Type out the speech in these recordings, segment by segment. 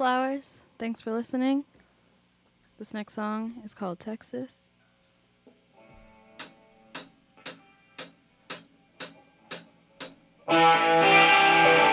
Flowers. Thanks for listening. This next song is called Texas.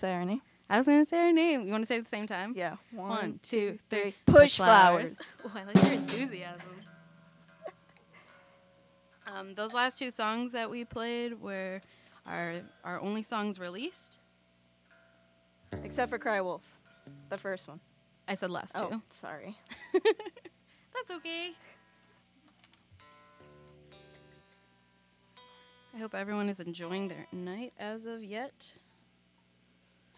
say her name? I was gonna say her name. You want to say it at the same time? Yeah. One, two, three. Push, flowers. flowers. Oh, I like your enthusiasm. um, those last two songs that we played were our our only songs released, except for Cry Wolf, the first one. I said last oh, two. Sorry. That's okay. I hope everyone is enjoying their night as of yet.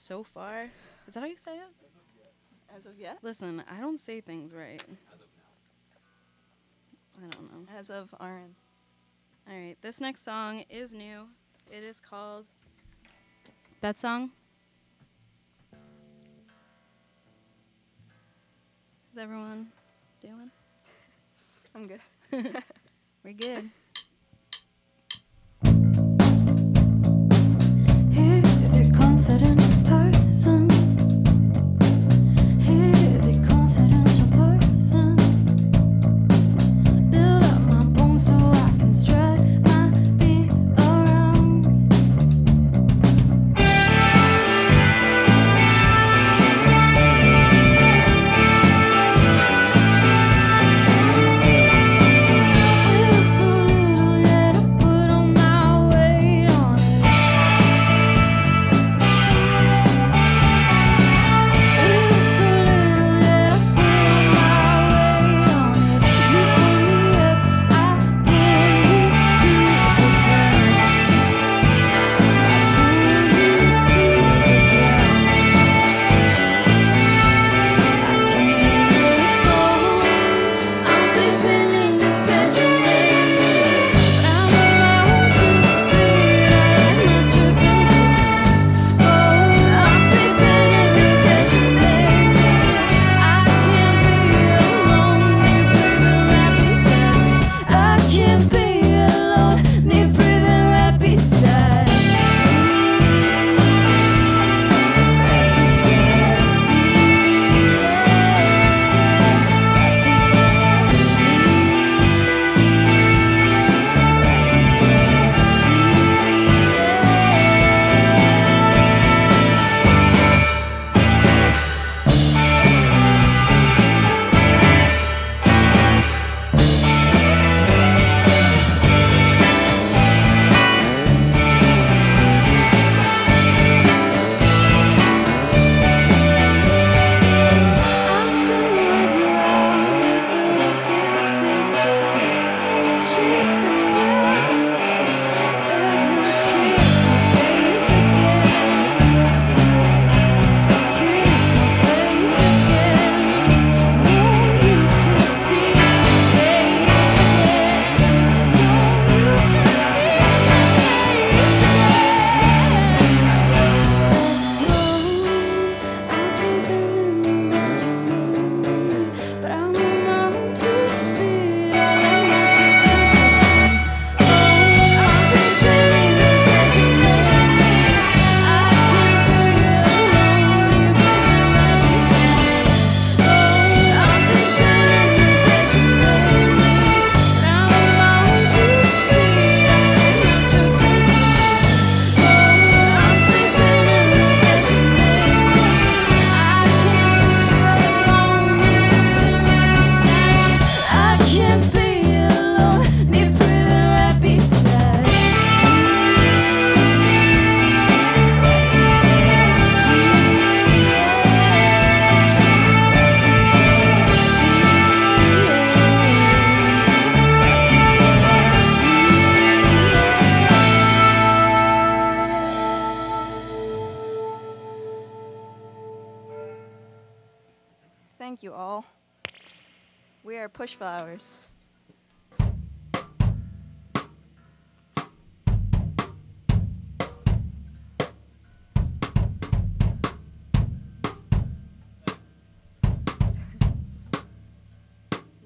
So far. Is that how you say it? As of yet. Listen, I don't say things right. I don't know. As of RN. All right, this next song is new. It is called Bet Song. How's everyone doing? I'm good. We're good.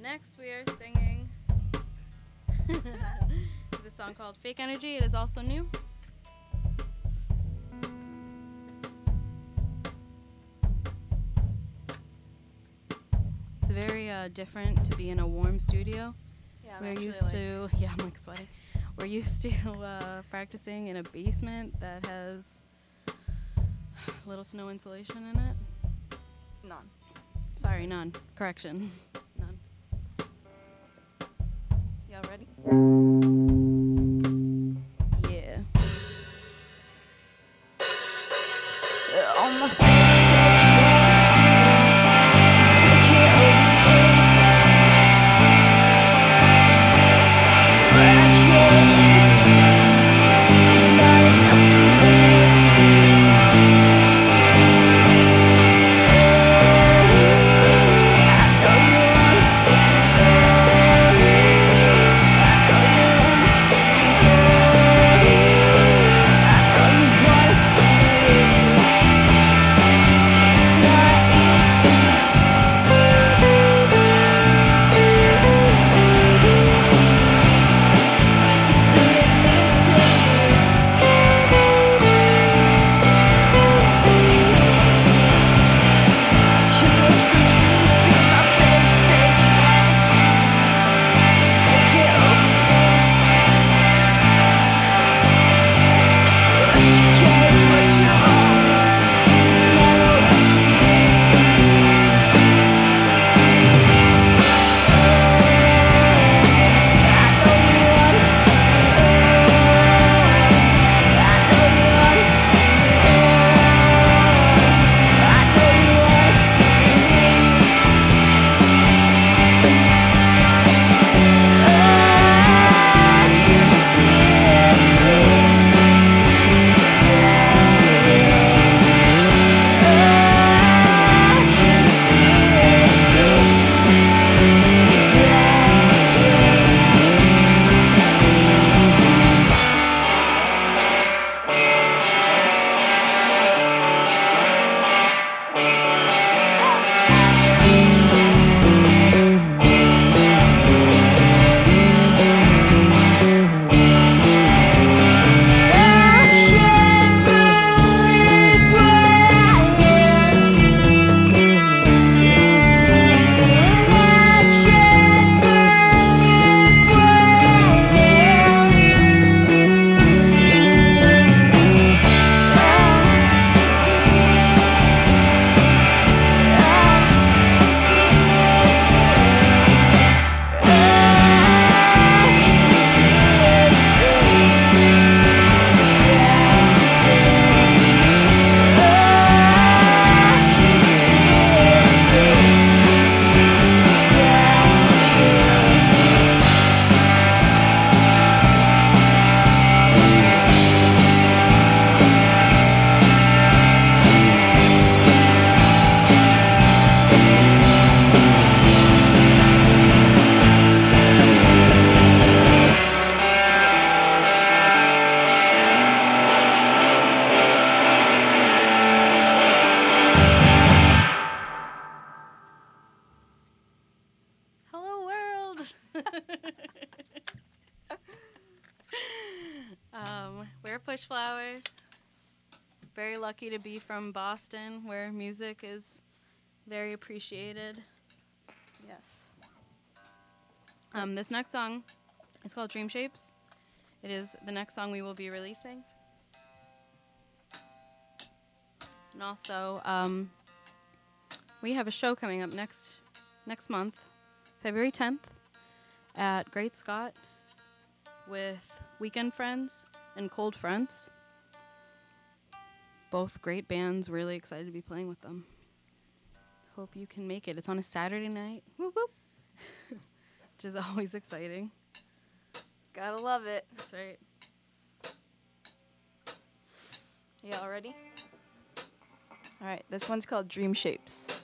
Next, we are singing the song called Fake Energy. It is also new. It's very uh, different to be in a warm studio. Yeah, We're used to, yeah, I'm like sweating. We're used to uh, practicing in a basement that has little to no insulation in it. None. Sorry, none. Correction. Y'all lucky to be from Boston, where music is very appreciated. Yes. Um, this next song is called Dream Shapes. It is the next song we will be releasing. And also, um, we have a show coming up next next month, February 10th, at Great Scott with Weekend Friends and Cold Fronts. Both great bands. Really excited to be playing with them. Hope you can make it. It's on a Saturday night. Whoop whoop. Which is always exciting. Gotta love it. That's right. Y'all ready? All right, this one's called Dream Shapes.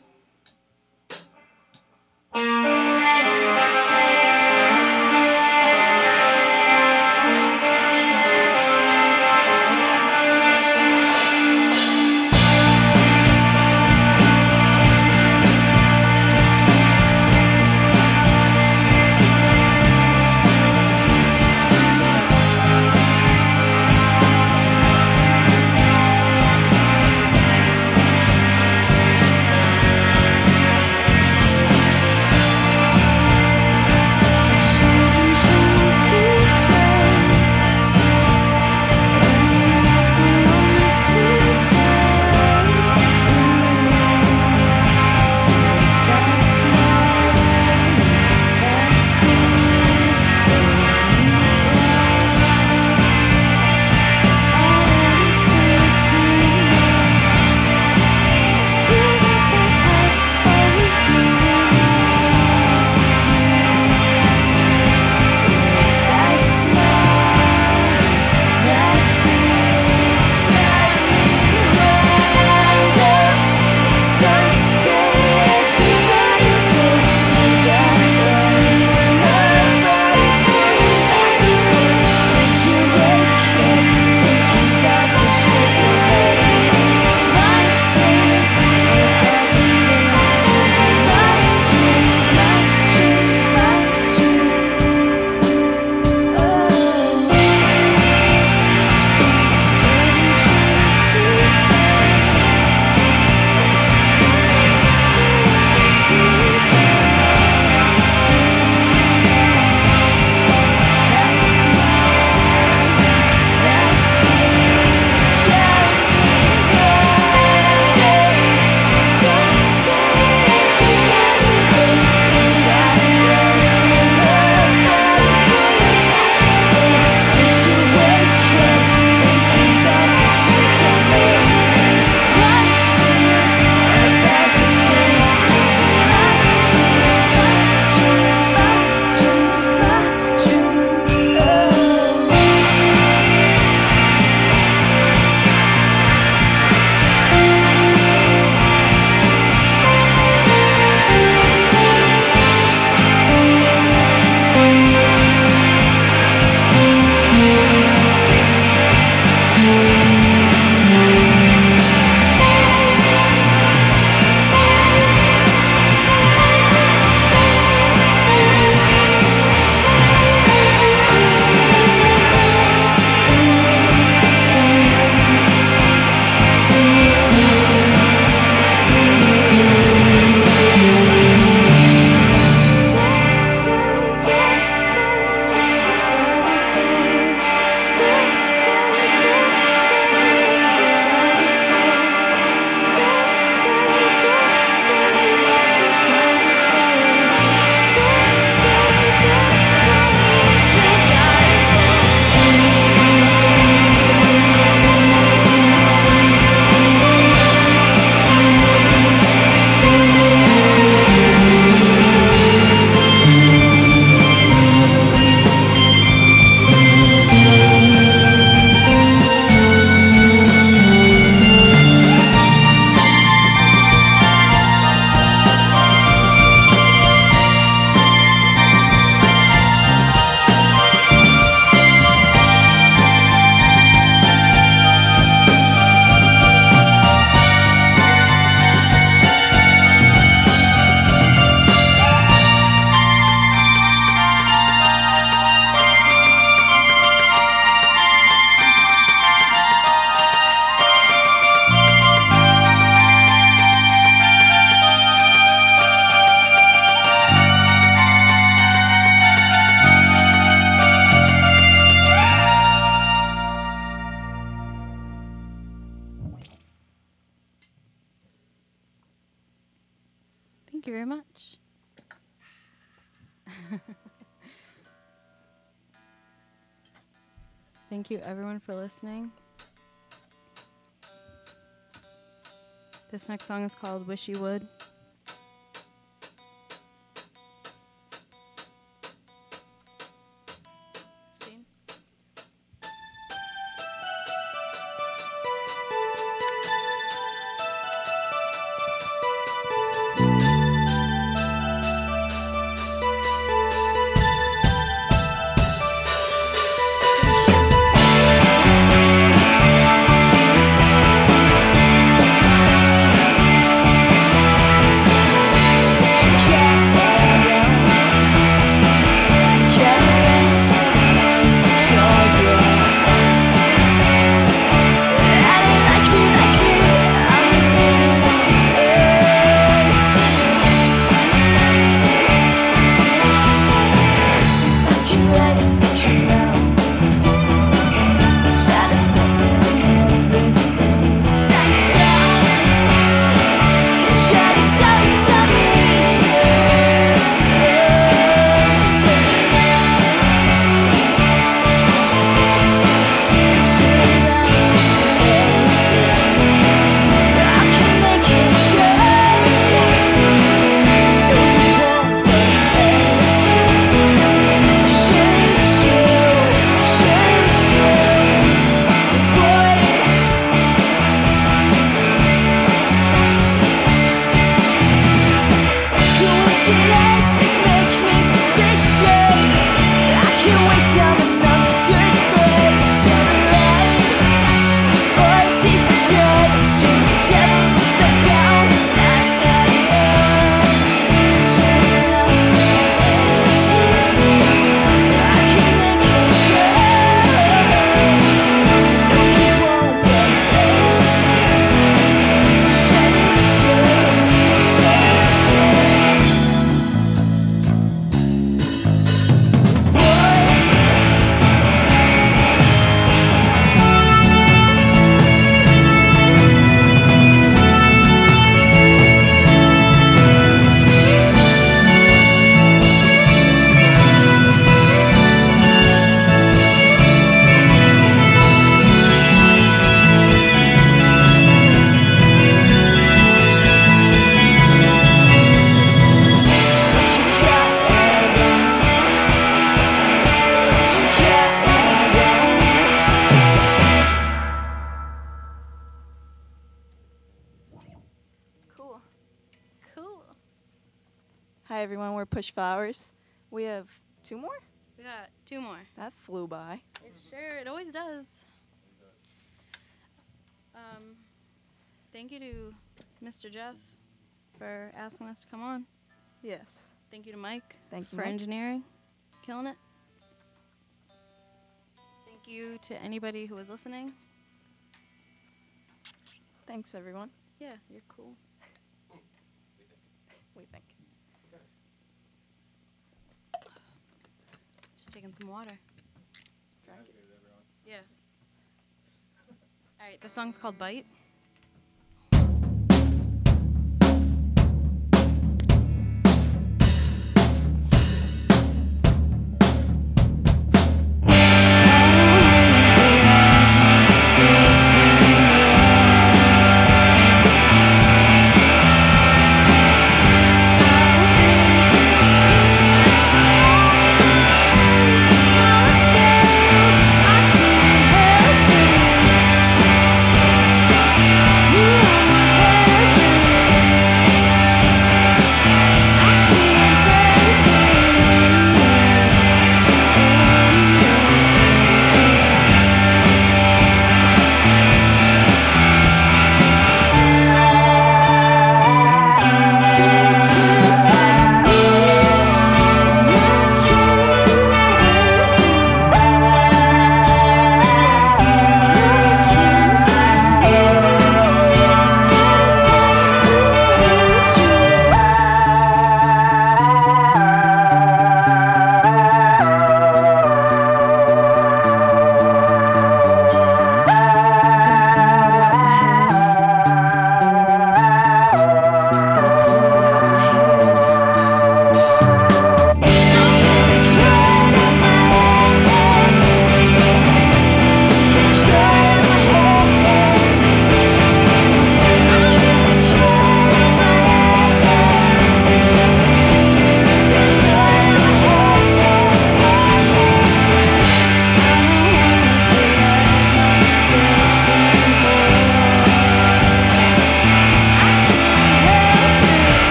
For listening. This next song is called Wish You Would. Hi everyone, we're Push Flowers. We have two more? We got two more. That flew by. It sure, it always does. Um, thank you to Mr. Jeff for asking us to come on. Yes. Thank you to Mike Thank you, for Mike. engineering, killing it. Thank you to anybody who was listening. Thanks everyone. Yeah, you're cool. We think. Just taking some water. Drink it. Yeah. All right, the song's called Bite.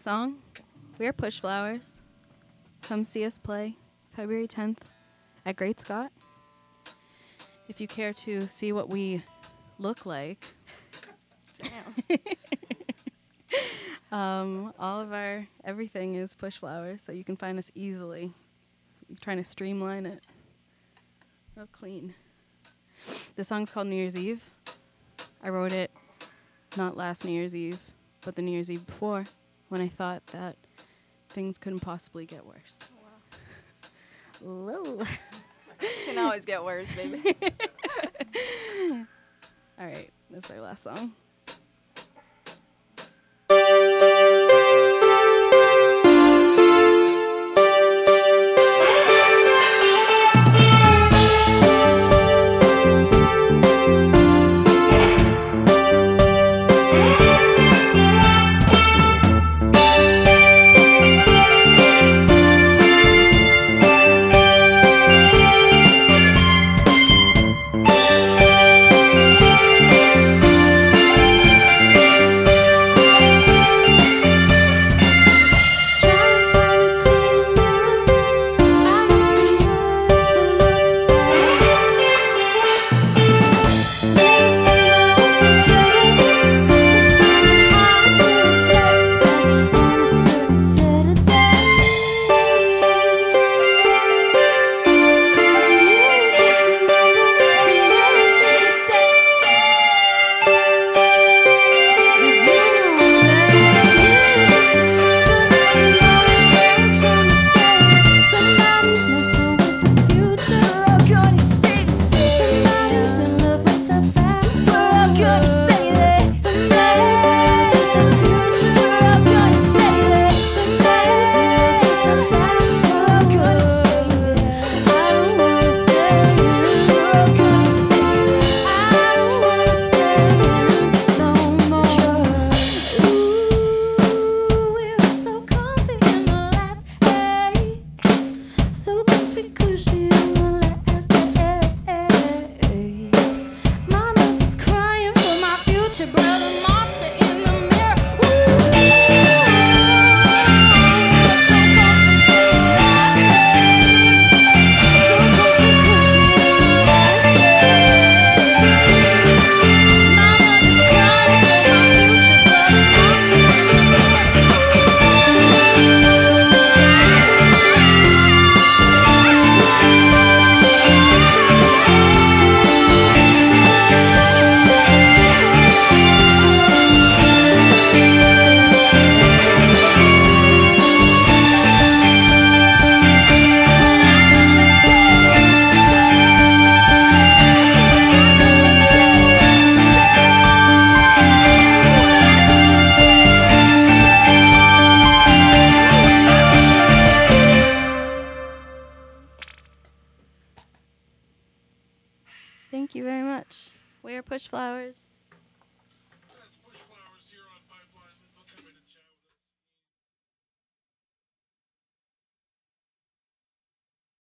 Last song. We are Push Flowers. Come see us play February 10th at Great Scott. If you care to see what we look like, um, all of our everything is Push Flowers, so you can find us easily. I'm trying to streamline it. Real clean. The song's called New Year's Eve. I wrote it not last New Year's Eve, but the New Year's Eve before, when I thought that things couldn't possibly get worse. Oh, Whoa. Can always get worse, baby. All right, that's our last song.